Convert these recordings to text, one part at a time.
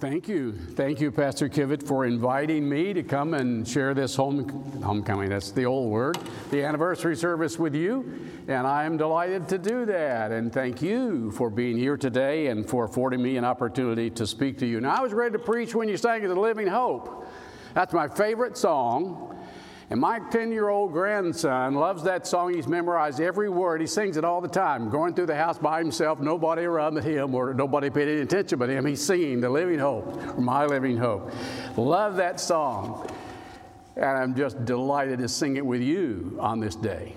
Thank you. Thank you, Pastor Kivett, for inviting me to come and share this home, homecoming, that's the old word, the anniversary service with you. And I am delighted to do that. And thank you for being here today and for affording me an opportunity to speak to you. Now, I was ready to preach when you sang The Living Hope. That's my favorite song. And my 10 year old grandson loves that song. He's memorized every word. He sings it all the time. Going through the house by himself, nobody around but him or nobody paid any attention but him. He's singing The Living Hope, My Living Hope. Love that song. And I'm just delighted to sing it with you on this day.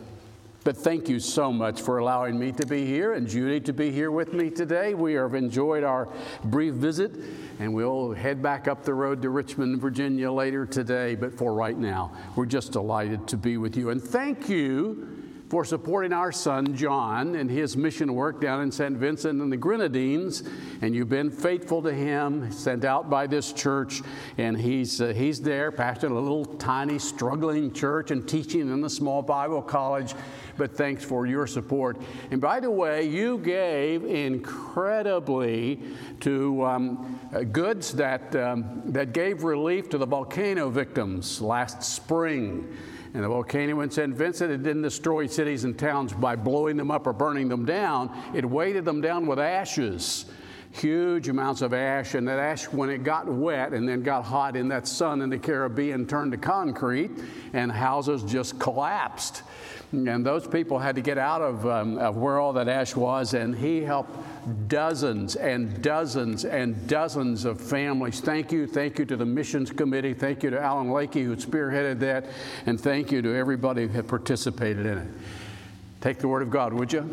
But thank you so much for allowing me to be here and Judy to be here with me today. We have enjoyed our brief visit and we'll head back up the road to Richmond, Virginia later today. But for right now, we're just delighted to be with you. And thank you for supporting our son John and his mission work down in St. Vincent and the Grenadines. And you've been faithful to him, sent out by this church, and he's, uh, he's there, pastoring a little tiny, struggling church and teaching in a small Bible college. But thanks for your support. And by the way, you gave incredibly to um, uh, goods that, um, that gave relief to the volcano victims last spring. And the volcano in St. Vincent, it didn't destroy cities and towns by blowing them up or burning them down. It weighted them down with ashes, huge amounts of ash. And that ash, when it got wet and then got hot in that sun in the Caribbean, turned to concrete, and houses just collapsed. And those people had to get out of, um, of where all that ash was, and he helped dozens and dozens and dozens of families. Thank you. Thank you to the missions committee. Thank you to Alan Lakey, who spearheaded that. And thank you to everybody who participated in it. Take the word of God, would you?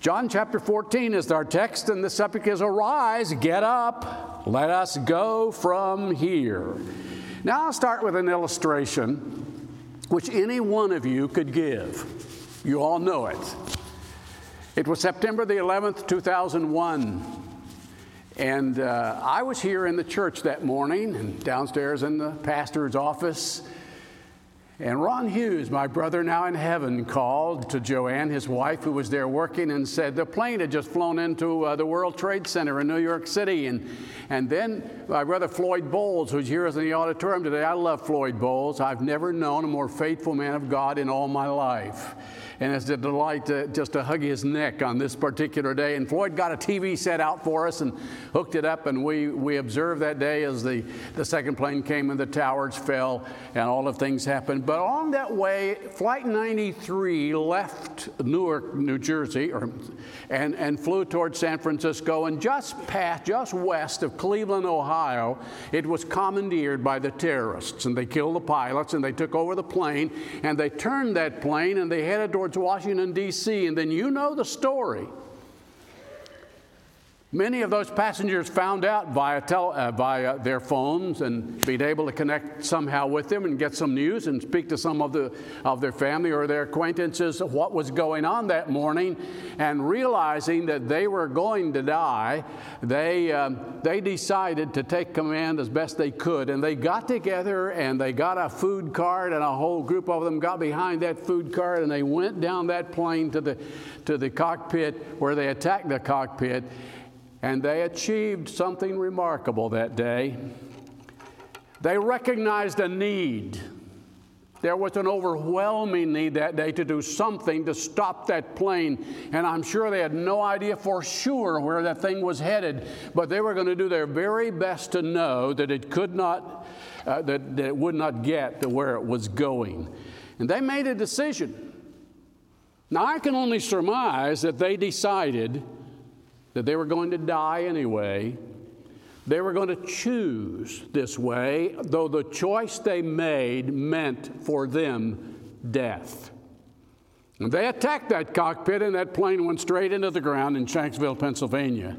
John chapter 14 is our text, and the subject is Arise, get up, let us go from here. Now I'll start with an illustration which any one of you could give. You all know it. It was September the 11th, 2001. And uh, I was here in the church that morning and downstairs in the pastor's office. And Ron Hughes, my brother now in heaven, called to Joanne, his wife, who was there working, and said the plane had just flown into uh, the World Trade Center in New York City. And, and then my brother Floyd Bowles, who's here in the auditorium today, I love Floyd Bowles. I've never known a more faithful man of God in all my life and it's a delight to, just to hug his neck on this particular day. And Floyd got a TV set out for us and hooked it up, and we, we observed that day as the, the second plane came and the towers fell and all of things happened. But along that way, Flight 93 left Newark, New Jersey, or, and, and flew towards San Francisco, and just past, just west of Cleveland, Ohio, it was commandeered by the terrorists, and they killed the pilots, and they took over the plane, and they turned that plane, and they headed towards towards Washington, D.C., and then you know the story. Many of those passengers found out via, uh, via their phones and being able to connect somehow with them and get some news and speak to some of, the, of their family or their acquaintances of what was going on that morning. And realizing that they were going to die, they, um, they decided to take command as best they could. And they got together and they got a food cart, and a whole group of them got behind that food cart and they went down that plane to the, to the cockpit where they attacked the cockpit. And they achieved something remarkable that day. They recognized a need. There was an overwhelming need that day to do something to stop that plane. And I'm sure they had no idea for sure where that thing was headed, but they were going to do their very best to know that it could not, uh, that, that it would not get to where it was going. And they made a decision. Now, I can only surmise that they decided that they were going to die anyway. They were going to choose this way, though the choice they made meant for them death. And they attacked that cockpit, and that plane went straight into the ground in Shanksville, Pennsylvania.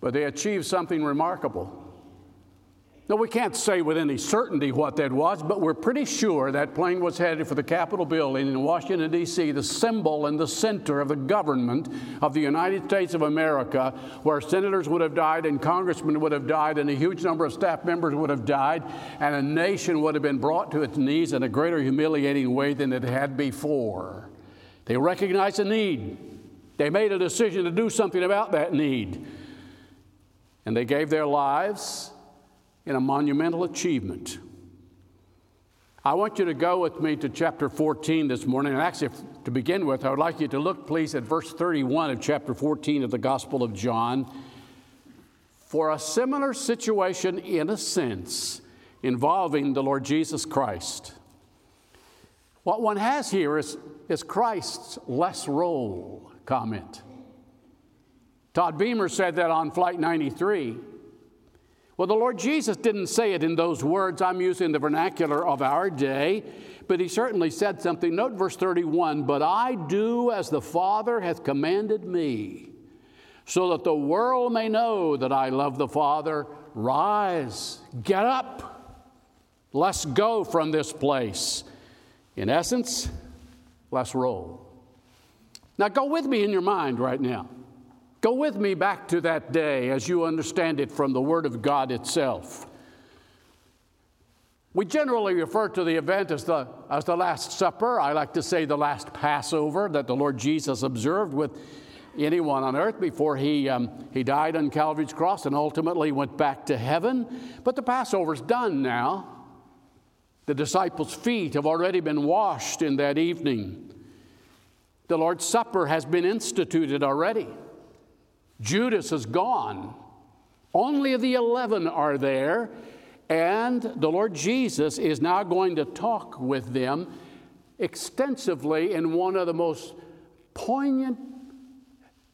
But they achieved something remarkable. Now, we can't say with any certainty what that was, but we're pretty sure that plane was headed for the Capitol building in Washington, D.C., the symbol and the center of the government of the United States of America, where senators would have died and congressmen would have died and a huge number of staff members would have died, and a nation would have been brought to its knees in a greater humiliating way than it had before. They recognized a need. They made a decision to do something about that need. and they gave their lives in a monumental achievement. I want you to go with me to chapter 14 this morning. And actually, to begin with, I would like you to look, please, at verse 31 of chapter 14 of the Gospel of John. For a similar situation, in a sense, involving the Lord Jesus Christ. What one has here is, is Christ's less role comment. Todd Beamer said that on Flight 93. Well, the Lord Jesus didn't say it in those words. I'm using the vernacular of our day, but he certainly said something. Note verse 31 But I do as the Father hath commanded me, so that the world may know that I love the Father. Rise, get up, let's go from this place. In essence, let's roll. Now, go with me in your mind right now. Go with me back to that day as you understand it from the Word of God itself. We generally refer to the event as the, as the Last Supper. I like to say the last Passover that the Lord Jesus observed with anyone on earth before he, um, he died on Calvary's cross and ultimately went back to heaven. But the Passover's done now. The disciples' feet have already been washed in that evening. The Lord's Supper has been instituted already. Judas is gone. Only the 11 are there, and the Lord Jesus is now going to talk with them extensively in one of the most poignant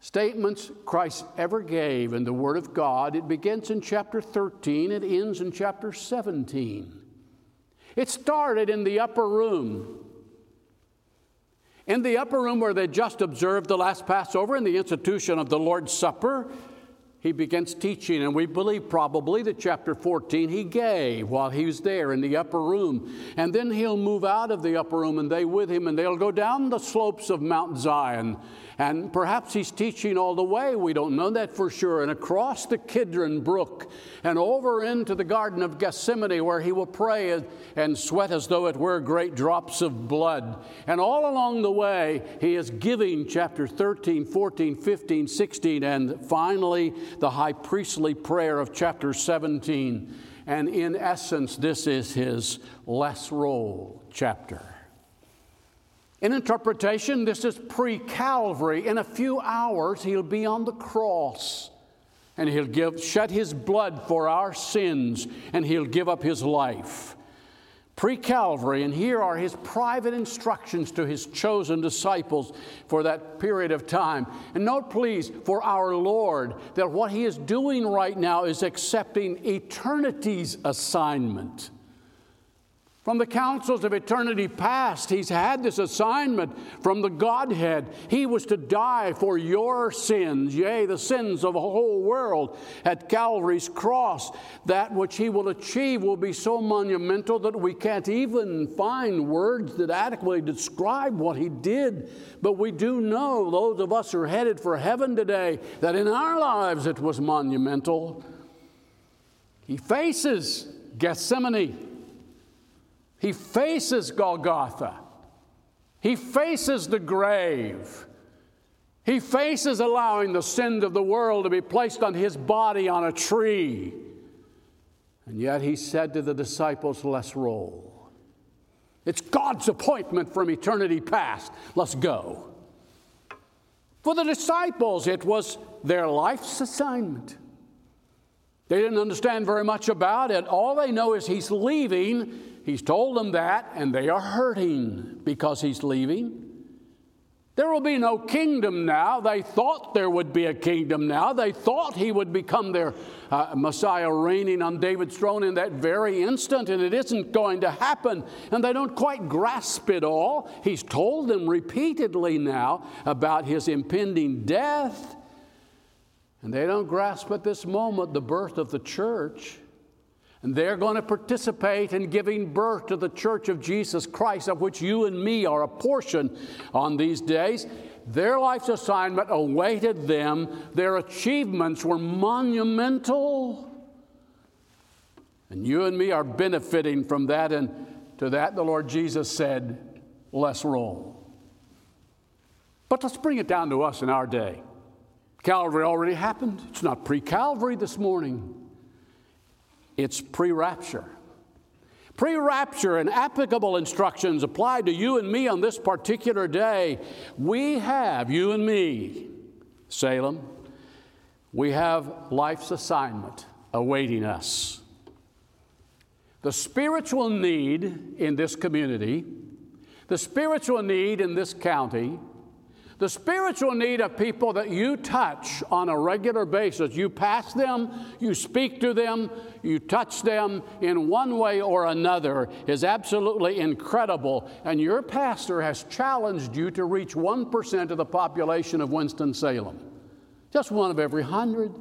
statements Christ ever gave in the Word of God. It begins in chapter 13, it ends in chapter 17. It started in the upper room in the upper room where they just observed the last Passover and the institution of the Lord's Supper, he begins teaching, and we believe probably that chapter 14 he gave while he was there in the upper room. And then he'll move out of the upper room and they with him, and they'll go down the slopes of Mount Zion. And perhaps he's teaching all the way, we don't know that for sure, and across the Kidron Brook and over into the Garden of Gethsemane where he will pray and sweat as though it were great drops of blood. And all along the way, he is giving chapter 13, 14, 15, 16, and finally the high priestly prayer of chapter 17. And in essence, this is his less role chapter. In interpretation, this is pre Calvary. In a few hours, he'll be on the cross and he'll give, shed his blood for our sins and he'll give up his life. Pre Calvary, and here are his private instructions to his chosen disciples for that period of time. And note, please, for our Lord, that what he is doing right now is accepting eternity's assignment. From the councils of eternity past, he's had this assignment from the Godhead. He was to die for your sins, yea, the sins of a whole world at Calvary's cross. That which he will achieve will be so monumental that we can't even find words that adequately describe what he did. But we do know, those of us who are headed for heaven today, that in our lives it was monumental. He faces Gethsemane. He faces Golgotha. He faces the grave. He faces allowing the sin of the world to be placed on his body on a tree. And yet he said to the disciples, Let's roll. It's God's appointment from eternity past. Let's go. For the disciples, it was their life's assignment. They didn't understand very much about it. All they know is he's leaving He's told them that, and they are hurting because he's leaving. There will be no kingdom now. They thought there would be a kingdom now. They thought he would become their uh, Messiah reigning on David's throne in that very instant, and it isn't going to happen. And they don't quite grasp it all. He's told them repeatedly now about his impending death, and they don't grasp at this moment the birth of the church. And they're going to participate in giving birth to the church of Jesus Christ, of which you and me are a portion on these days. Their life's assignment awaited them, their achievements were monumental. And you and me are benefiting from that. And to that, the Lord Jesus said, Let's roll. But let's bring it down to us in our day. Calvary already happened. It's not pre Calvary this morning, it's pre rapture. Pre rapture and applicable instructions applied to you and me on this particular day. We have, you and me, Salem, we have life's assignment awaiting us. The spiritual need in this community, the spiritual need in this county, the spiritual need of people that you touch on a regular basis. You pass them, you speak to them, you touch them in one way or another is absolutely incredible. And your pastor has challenged you to reach 1% of the population of Winston-Salem. Just one of every hundred.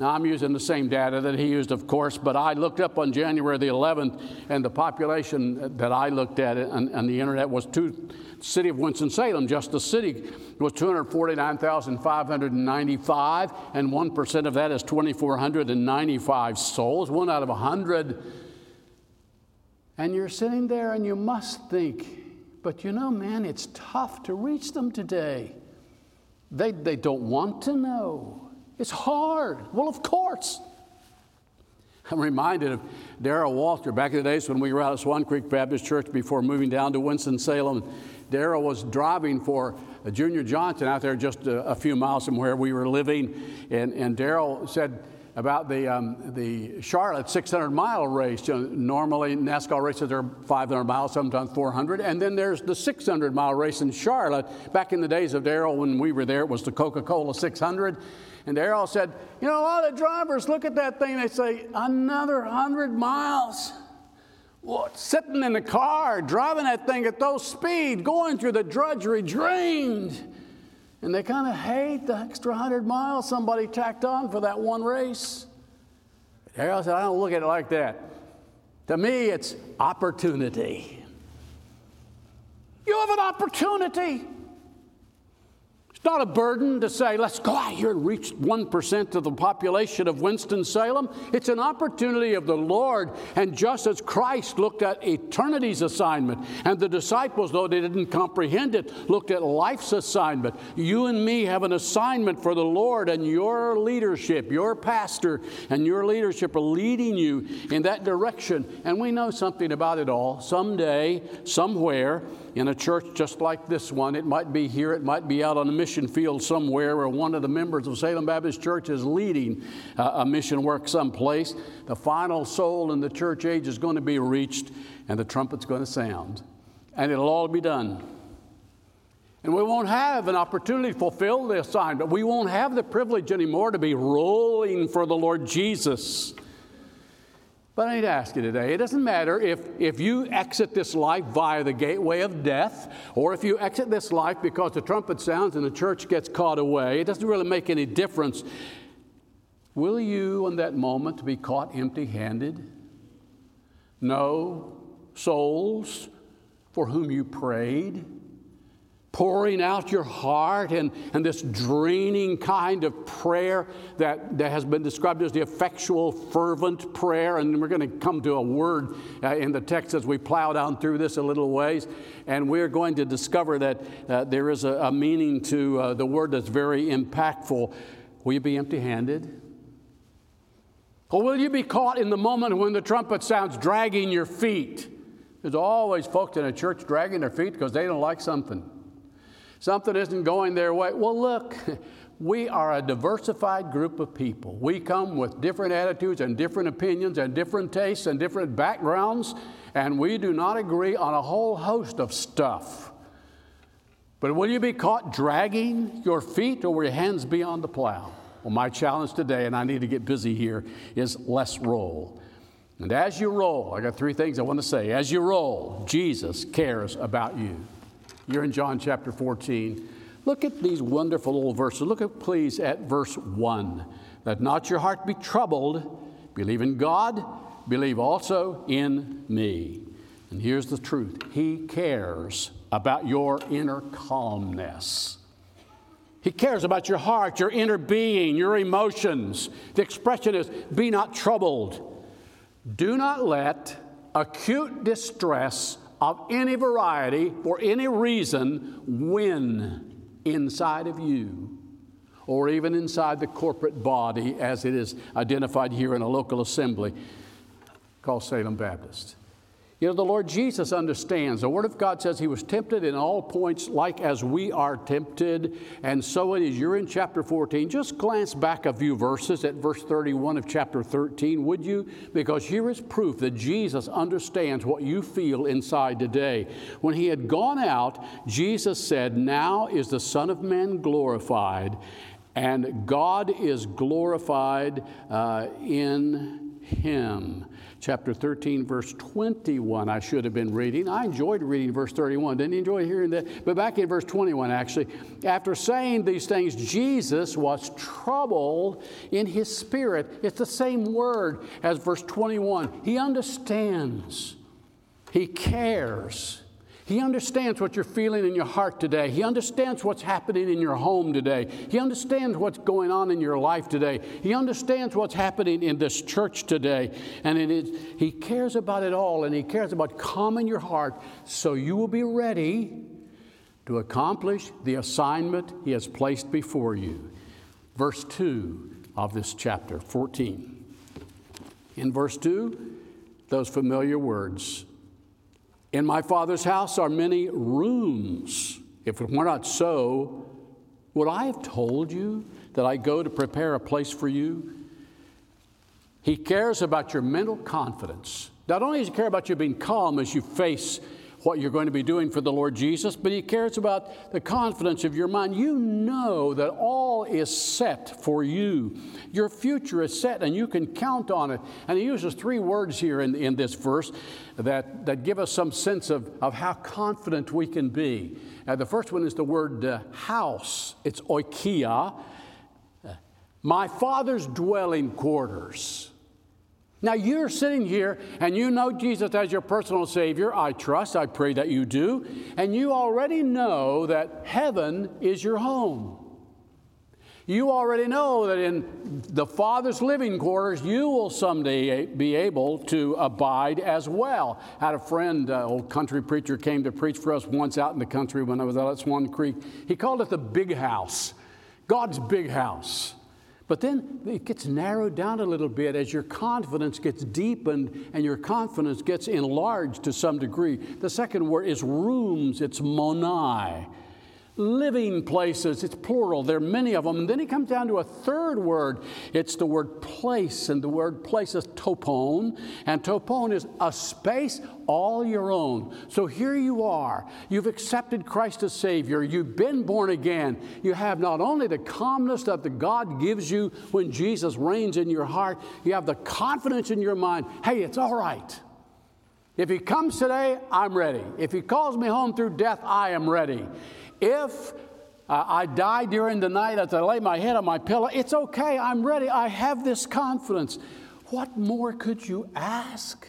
Now, I'm using the same data that he used, of course, but I looked up on January the 11th, and the population that I looked at on, on the internet was two, city of Winston-Salem, just the city, was 249,595, and 1% of that is 2,495 souls, one out of 100. And you're sitting there and you must think, but you know, man, it's tough to reach them today. They, they don't want to know. It's hard. Well, of course. I'm reminded of Darrell Waltrip back in the days when we were out at Swan Creek Baptist Church before moving down to Winston-Salem. Darrell was driving for Junior Johnson out there just a, a, few miles from where we were living. And, and Darrell said about the, um, the Charlotte 600 mile race. You know, normally, NASCAR races are 500 miles, sometimes 400. And then there's the 600 mile race in Charlotte. Back in the days of Darrell, when we were there, it was the Coca Cola 600. And Darrell said, You know, a lot of drivers look at that thing, they say, another 100 miles. What, sitting in the car, driving that thing at those speed, going through the drudgery, drained. And they kind of hate the extra 100 miles somebody tacked on for that one race. Darrell said, I don't look at it like that. To me, it's opportunity. You have an opportunity. It's not a burden to say, let's go out here and reach 1% of the population of Winston-Salem. It's an opportunity of the Lord. And just as Christ looked at eternity's assignment, and the disciples, though they didn't comprehend it, looked at life's assignment, you and me have an assignment for the Lord, and your leadership, your pastor, and your leadership are leading you in that direction. And we know something about it all. Someday, somewhere, in a church just like this one. It might be here, it might be out on a mission field somewhere where one of the members of Salem Baptist Church is leading uh, a mission work someplace. The final soul in the church age is going to be reached, and the trumpet's going to sound. And it'll all be done. And we won't have an opportunity to fulfill the assignment. We won't have the privilege anymore to be rolling for the Lord Jesus. But I need to ask you today it doesn't matter if, if you exit this life via the gateway of death, or if you exit this life because the trumpet sounds and the church gets caught away, it doesn't really make any difference. Will you, in that moment, be caught empty handed? No souls for whom you prayed pouring out your heart and, and this draining kind of prayer that, that has been described as the effectual, fervent prayer. And we're going to come to a word uh, in the text as we plow down through this a little ways. And we're going to discover that uh, there is a, a meaning to uh, the word that's very impactful. Will you be empty handed? Or will you be caught in the moment when the trumpet sounds dragging your feet? There's always folks in a church dragging their feet because they don't like something. Something isn't going their way. Well, look, we are a diversified group of people. We come with different attitudes and different opinions and different tastes and different backgrounds, and we do not agree on a whole host of stuff. But will you be caught dragging your feet or will your hands be on the plow? Well, my challenge today, and I need to get busy here, is let's roll. And as you roll, I got three things I want to say. As you roll, Jesus cares about you. You're in John chapter 14. Look at these wonderful little verses. Look at, please, at verse 1. Let not your heart be troubled. Believe in God, believe also in me. And here's the truth He cares about your inner calmness. He cares about your heart, your inner being, your emotions. The expression is be not troubled. Do not let acute distress of any variety for any reason when inside of you. or even inside the corporate body as it is identified here in a local assembly called Salem Baptist. You know, the Lord Jesus understands. The Word of God says He was tempted in all points, like as we are tempted, and so it is. You're in chapter 14. Just glance back a few verses at verse 31 of chapter 13, would you? Because here is proof that Jesus understands what you feel inside today. When He had gone out, Jesus said, Now is the Son of Man glorified, and God is glorified uh, in Him chapter 13, verse 21, I should have been reading. I enjoyed reading verse 31. Didn't enjoy hearing that? But back in verse 21, actually, after saying these things, Jesus was troubled in his spirit. It's the same word as verse 21. He understands, he cares. He understands what you're feeling in your heart today. He understands what's happening in your home today. He understands what's going on in your life today. He understands what's happening in this church today. And He cares about it all, and He cares about calming your heart so you will be ready to accomplish the assignment He has placed before you. Verse 2 of this chapter 14. In verse 2, those familiar words in my Father's house are many rooms. If it were not so, would I have told you that I go to prepare a place for you? He cares about your mental confidence. Not only does he care about you being calm as you face what you're going to be doing for the Lord Jesus, but He cares about the confidence of your mind. You know that all is set for you. Your future is set and you can count on it. And He uses three words here in, in this verse that, that give us some sense of, of how confident we can be. Uh, the first one is the word uh, house, it's oikia. Uh, my father's dwelling quarters. Now, you're sitting here and you know Jesus as your personal Savior. I trust, I pray that you do. And you already know that heaven is your home. You already know that in the Father's living quarters, you will someday be able to abide as well. I had a friend, uh, old country preacher, came to preach for us once out in the country when I was out at Swan Creek. He called it the big house, God's big house. But then it gets narrowed down a little bit as your confidence gets deepened and your confidence gets enlarged to some degree. The second word is rooms, it's monai living places. It's plural, there are many of them. And then he comes down to a third word. It's the word place, and the word place is topon. And topon is a space all your own. So here you are. You've accepted Christ as Savior. You've been born again. You have not only the calmness that the God gives you when Jesus reigns in your heart, you have the confidence in your mind hey, it's all right. If he comes today, I'm ready. If he calls me home through death, I am ready. If uh, I die during the night as I lay my head on my pillow, it's okay. I'm ready. I have this confidence. What more could you ask?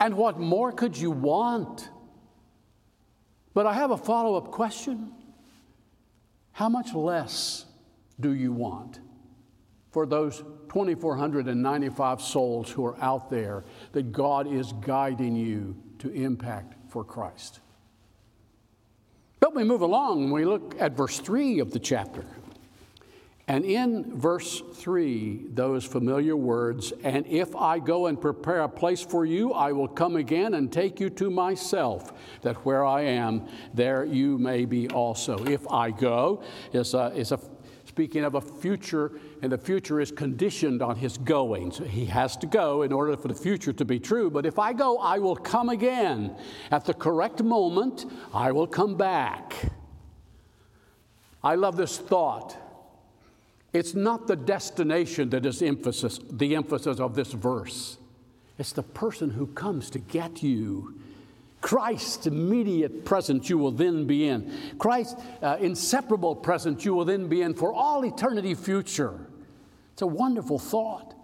And what more could you want? But I have a follow up question. How much less do you want for those 2,495 souls who are out there that God is guiding you to impact for Christ? But we move along we look at verse 3 of the chapter. And in verse 3, those familiar words, and if I go and prepare a place for you, I will come again and take you to myself, that where I am, there you may be also. If I go is a, is a speaking of a future, and the future is conditioned on his going. So he has to go in order for the future to be true. But if I go, I will come again. At the correct moment, I will come back. I love this thought. It's not the destination that is emphasis, the emphasis of this verse. It's the person who comes to get you Christ's immediate presence you will then be in. Christ's uh, inseparable presence you will then be in for all eternity future. It's a wonderful thought.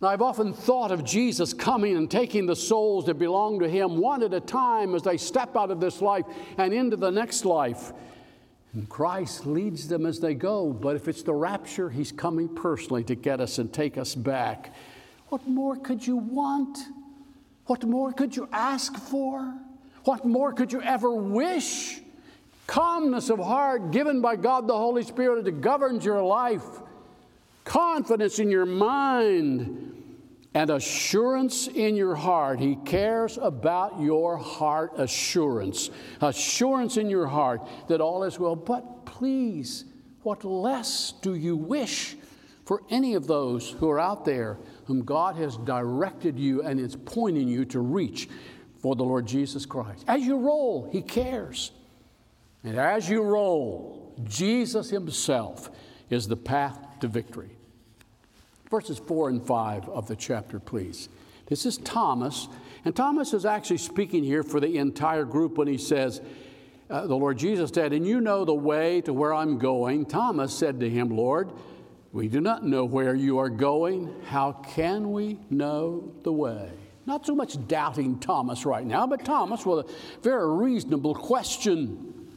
Now, I've often thought of Jesus coming and taking the souls that belong to Him one at a time as they step out of this life and into the next life. And Christ leads them as they go. But if it's the rapture, He's coming personally to get us and take us back. What more could you want? What more could you ask for? What more could you ever wish? calmness of heart given by God the Holy Spirit that governs your life, confidence in your mind, and assurance in your heart. He cares about your heart assurance. Assurance in your heart that all is well. But please, what less do you wish for any of those who are out there whom God has directed you and is pointing you to reach for the Lord Jesus Christ? As you roll, He cares. And as you roll, Jesus Himself is the path to victory. Verses 4 and 5 of the chapter, please. This is Thomas, and Thomas is actually speaking here for the entire group when he says, uh, The Lord Jesus said, And you know the way to where I'm going. Thomas said to him, Lord, we do not know where you are going. How can we know the way? Not so much doubting Thomas right now, but Thomas with a very reasonable question.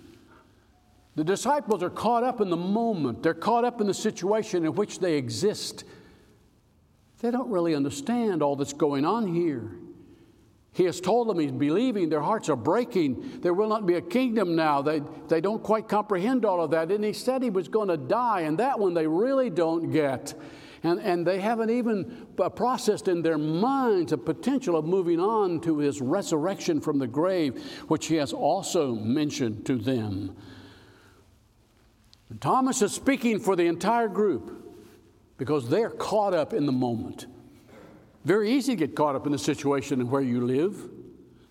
The disciples are caught up in the moment, they're caught up in the situation in which they exist. They don't really understand all that's going on here. He has told them he's believing, their hearts are breaking. There will not be a kingdom now. They, they don't quite comprehend all of that. And he said he was going to die, and that one they really don't get. And, and they haven't even uh, processed in their minds the potential of moving on to his resurrection from the grave, which he has also mentioned to them. Thomas is speaking for the entire group because they're caught up in the moment. Very easy to get caught up in the situation where you live,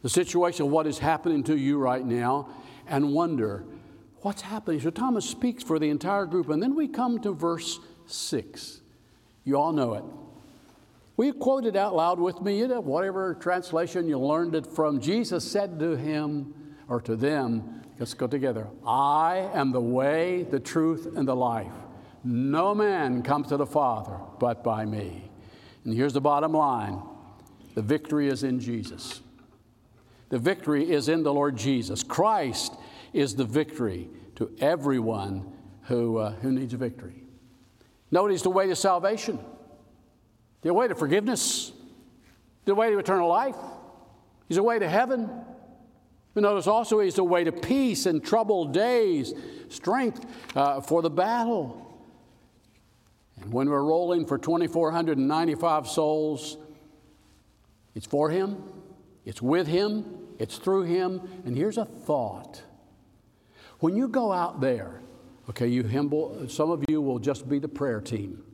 the situation of what is happening to you right now, and wonder what's happening. So Thomas speaks for the entire group. And then we come to verse 6. You all know it. We quote it out loud with me, you know, whatever translation you learned it from. Jesus said to him or to them, Let's go together. I am the way, the truth, and the life. No man comes to the Father but by me. And here's the bottom line the victory is in Jesus. The victory is in the Lord Jesus. Christ is the victory to everyone who, uh, who needs a victory. Notice the way to salvation, the way to forgiveness, the way to eternal life. He's a way to heaven. But notice also he's the way to peace in troubled days, strength uh, for the battle. And when we're rolling for 2,495 souls, it's for him, it's with him, it's through him. And here's a thought when you go out there, okay, you humble, some of you will just be the prayer team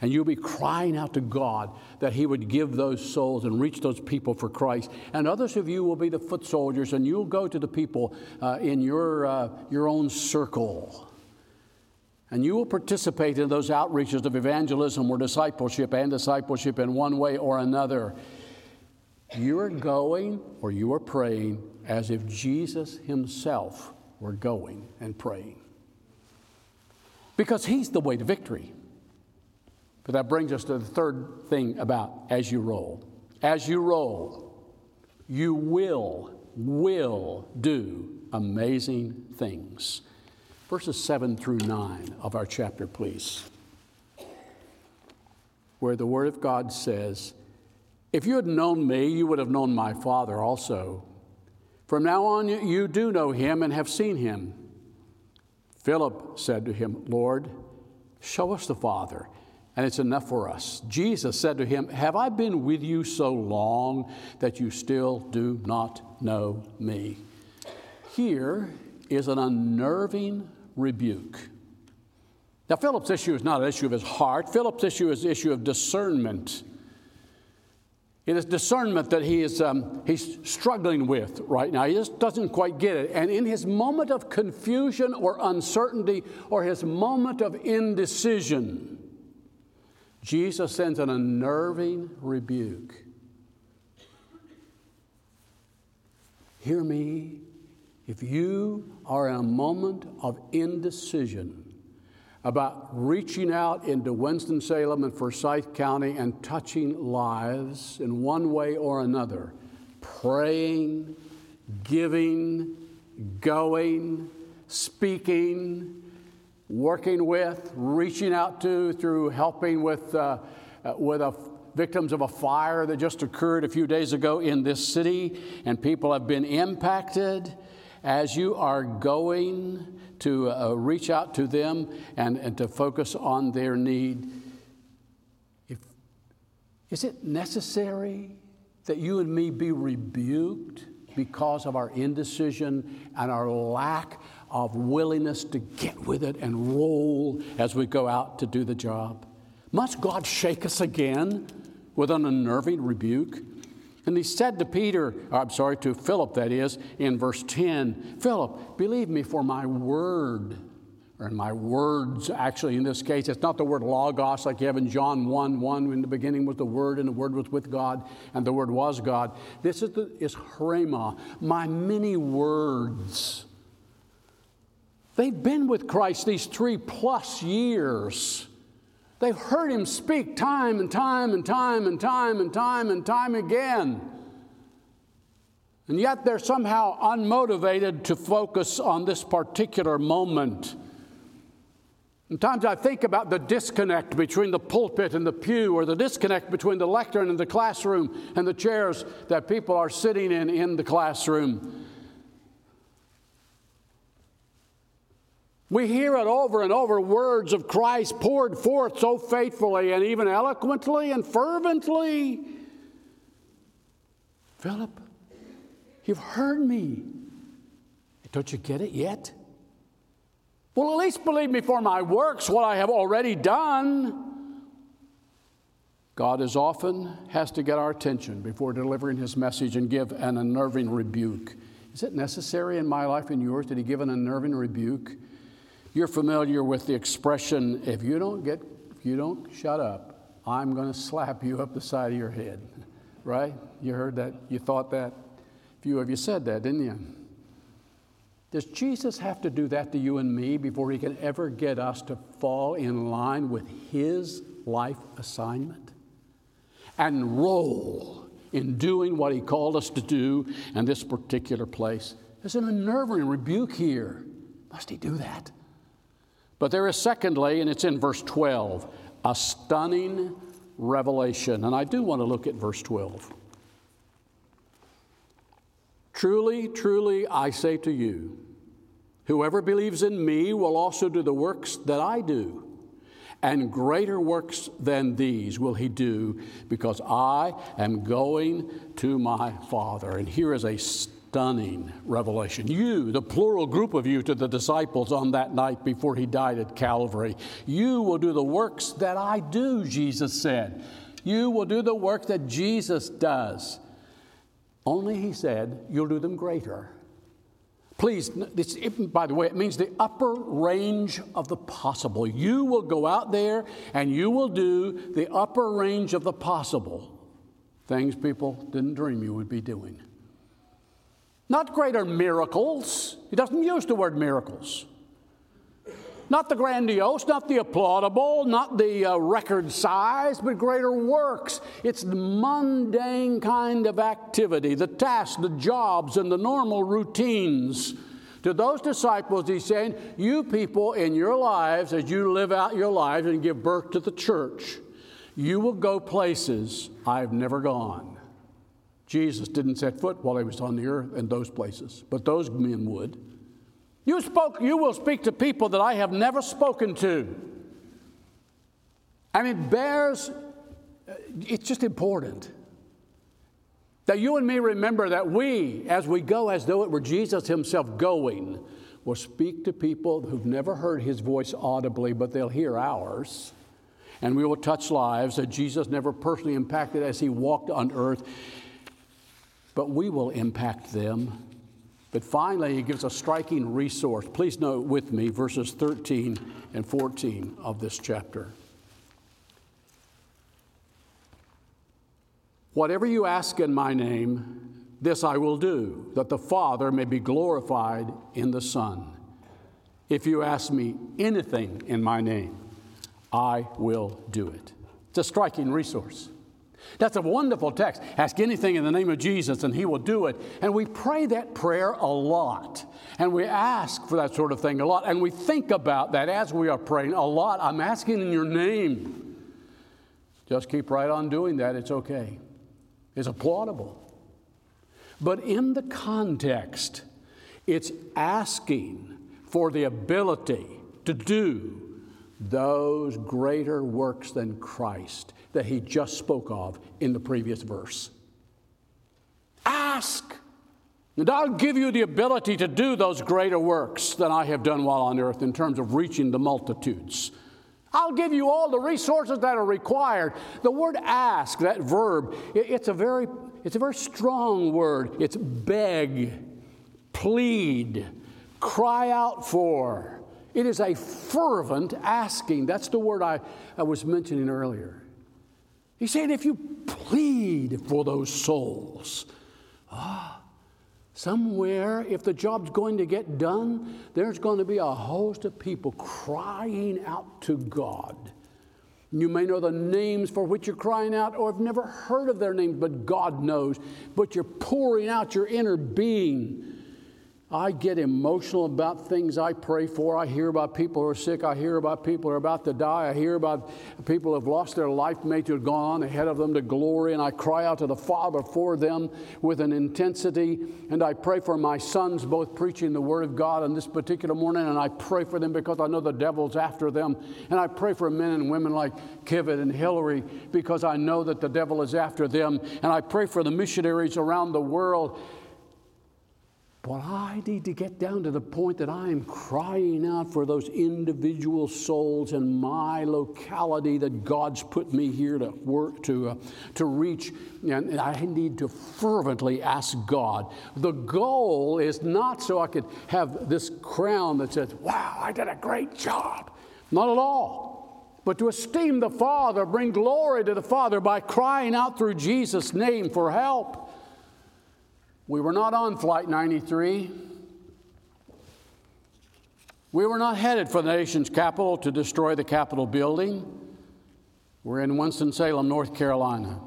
and you'll be crying out to God that He would give those souls and reach those people for Christ. And others of you will be the foot soldiers, and you'll go to the people uh, in your, uh, your own circle. And you will participate in those outreaches of evangelism or discipleship and discipleship in one way or another. You are going or you are praying as if Jesus Himself were going and praying. Because He's the way to victory. But that brings us to the third thing about as you roll. As you roll, you will, will do amazing things. Verses 7 through 9 of our chapter, please. Where the Word of God says, If you had known me, you would have known my Father also. From now on, you do know him and have seen him. Philip said to him, Lord, show us the Father and it's enough for us. Jesus said to him, Have I been with you so long that you still do not know me? Here is an unnerving rebuke. Now, Philip's issue is not an issue of his heart, Philip's issue is an issue of discernment. It is discernment that he is um, he's struggling with right now. He just doesn't quite get it. And in his moment of confusion or uncertainty or his moment of indecision, Jesus sends an unnerving rebuke. Hear me. If you are in a moment of indecision about reaching out into Winston-Salem and Forsyth County and touching lives in one way or another, praying, giving, going, speaking, working with, reaching out to through helping with, uh, uh, with a, victims of a fire that just occurred a few days ago in this city, and people have been impacted. As you are going to uh, reach out to them and, and to focus on their need, if, is it necessary that you and me be rebuked because of our indecision and our lack of willingness to get with it and roll as we go out to do the job? Must God shake us again with an unnerving rebuke? And he said to Peter, uh, I'm sorry, to Philip, that is, in verse 10, Philip, believe me for my word, or my words, actually, in this case, it's not the word logos like you have in John 1 1, in the beginning was the Word, and the Word was with God, and the Word was God. This is, the, is rhema, my many words. They've been with Christ these three plus years. They've heard him speak time and time and time and time and time and time again. And yet they're somehow unmotivated to focus on this particular moment. Sometimes I think about the disconnect between the pulpit and the pew, or the disconnect between the lectern and the classroom and the chairs that people are sitting in in the classroom. We hear it over and over words of Christ poured forth so faithfully and even eloquently and fervently. Philip, you've heard me. Don't you get it yet? Well, at least believe me for my works, what I have already done. God as often has to get our attention before delivering his message and give an unnerving rebuke. Is it necessary in my life and yours that he give an unnerving rebuke? You're familiar with the expression, if you don't get, if you don't shut up, I'm going to slap you up the side of your head. Right? You heard that? You thought that? A few of you said that, didn't you? Does Jesus have to do that to you and me before he can ever get us to fall in line with his life assignment and role in doing what he called us to do in this particular place? There's an unnerving rebuke here. Must he do that? But there is, secondly, and it's in verse 12, a stunning revelation. And I do want to look at verse 12. Truly, truly, I say to you, whoever believes in me will also do the works that I do. And greater works than these will he do, because I am going to my Father. And here is a stunning revelation. You, the plural group of you to the disciples on that night before he died at Calvary, you will do the works that I do, Jesus said. You will do the work that Jesus does. Only, he said, you'll do them greater. Please, it, by the way, it means the upper range of the possible. You will go out there and you will do the upper range of the possible. Things people didn't dream you would be doing. Not greater miracles. He doesn't use the word miracles. Not the grandiose, not the applaudable, not the uh, record size, but greater works. It's the mundane kind of activity, the tasks, the jobs, and the normal routines. To those disciples, he's saying, You people in your lives, as you live out your lives and give birth to the church, you will go places I've never gone. Jesus didn't set foot while he was on the earth in those places, but those men would. You spoke, you will speak to people that I have never spoken to. And it bears, uh, it's just important that you and me remember that we, as we go as though it were Jesus Himself going, will speak to people who've never heard His voice audibly, but they'll hear ours. And we will touch lives that Jesus never personally impacted as He walked on earth but we will impact them. But finally, he gives a striking resource. Please note with me verses 13 and 14 of this chapter. Whatever you ask in my name, this I will do, that the Father may be glorified in the Son. If you ask me anything in my name, I will do it. It's a striking resource. That's a wonderful text. Ask anything in the name of Jesus and he will do it. And we pray that prayer a lot. And we ask for that sort of thing a lot. And we think about that as we are praying a lot. I'm asking in your name. Just keep right on doing that. It's okay. It's applaudable. But in the context, It's asking for the ability to do those greater works than Christ that he just spoke of in the previous verse. Ask, and I'll give you the ability to do those greater works than I have done while on earth in terms of reaching the multitudes. I'll give you all the resources that are required. The word ask, that verb, it's a very, it's a very strong word. It's beg, plead, cry out for. It is a fervent asking. That's the word I, I was mentioning earlier. He's saying, if you plead for those souls, ah, somewhere, if the job's going to get done, there's going to be a host of people crying out to God. You may know the names for which you're crying out, or have never heard of their names, but God knows. But you're pouring out your inner being I get emotional about things I pray for. I hear about people who are sick. I hear about people who are about to die. I hear about people who have lost their life mates who have gone on ahead of them to glory. And I cry out to the Father for them with an intensity. And I pray for my sons, both preaching the Word of God on this particular morning. And I pray for them because I know the devil's after them. And I pray for men and women like Kivit and Hillary because I know that the devil is after them. And I pray for the missionaries around the world but I need to get down to the point that I am crying out for those individual souls in my locality that God's put me here to work to, uh, to reach. And I need to fervently ask God. The goal is not so I could have this crown that says, wow, I did a great job. Not at all. But to esteem the Father, bring glory to the Father by crying out through Jesus' name for help. We were not on Flight 93. We were not headed for the nation's capital to destroy the Capitol building. We're in Winston-Salem, North Carolina.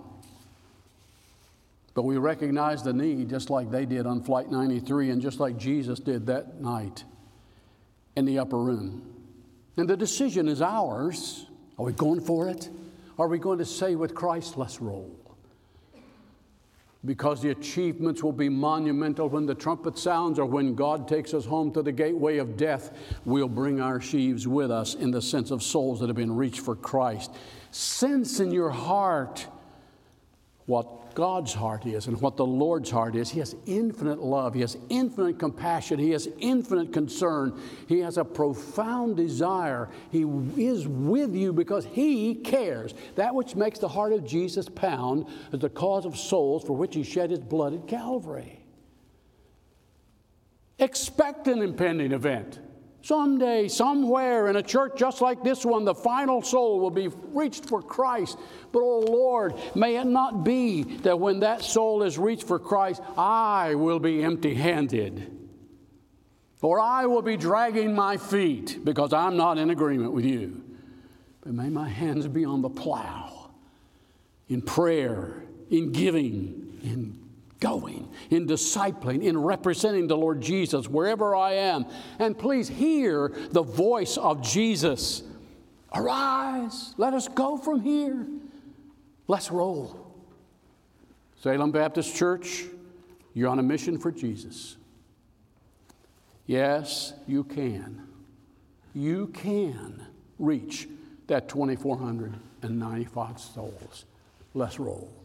But we recognize the need just like they did on Flight 93 and just like Jesus did that night in the upper room. And the decision is ours. Are we going for it? Are we going to say with Christ, let's roll? Because the achievements will be monumental when the trumpet sounds or when God takes us home to the gateway of death. We'll bring our sheaves with us in the sense of souls that have been reached for Christ. Sense in your heart what God's heart is and what the Lord's heart is. He has infinite love, He has infinite compassion, He has infinite concern, He has a profound desire. He is with you because He cares. That which makes the heart of Jesus pound is the cause of souls for which He shed His blood at Calvary. Expect an impending event. Someday, somewhere in a church just like this one, the final soul will be reached for Christ. But, oh Lord, may it not be that when that soul is reached for Christ, I will be empty handed. Or I will be dragging my feet because I'm not in agreement with you. But may my hands be on the plow in prayer, in giving, in going, in discipling, in representing the Lord Jesus wherever I am. And please hear the voice of Jesus Arise, let us go from here. Let's roll. Salem Baptist Church, you're on a mission for Jesus. Yes, you can. You can reach that 2,495 souls. Let's roll.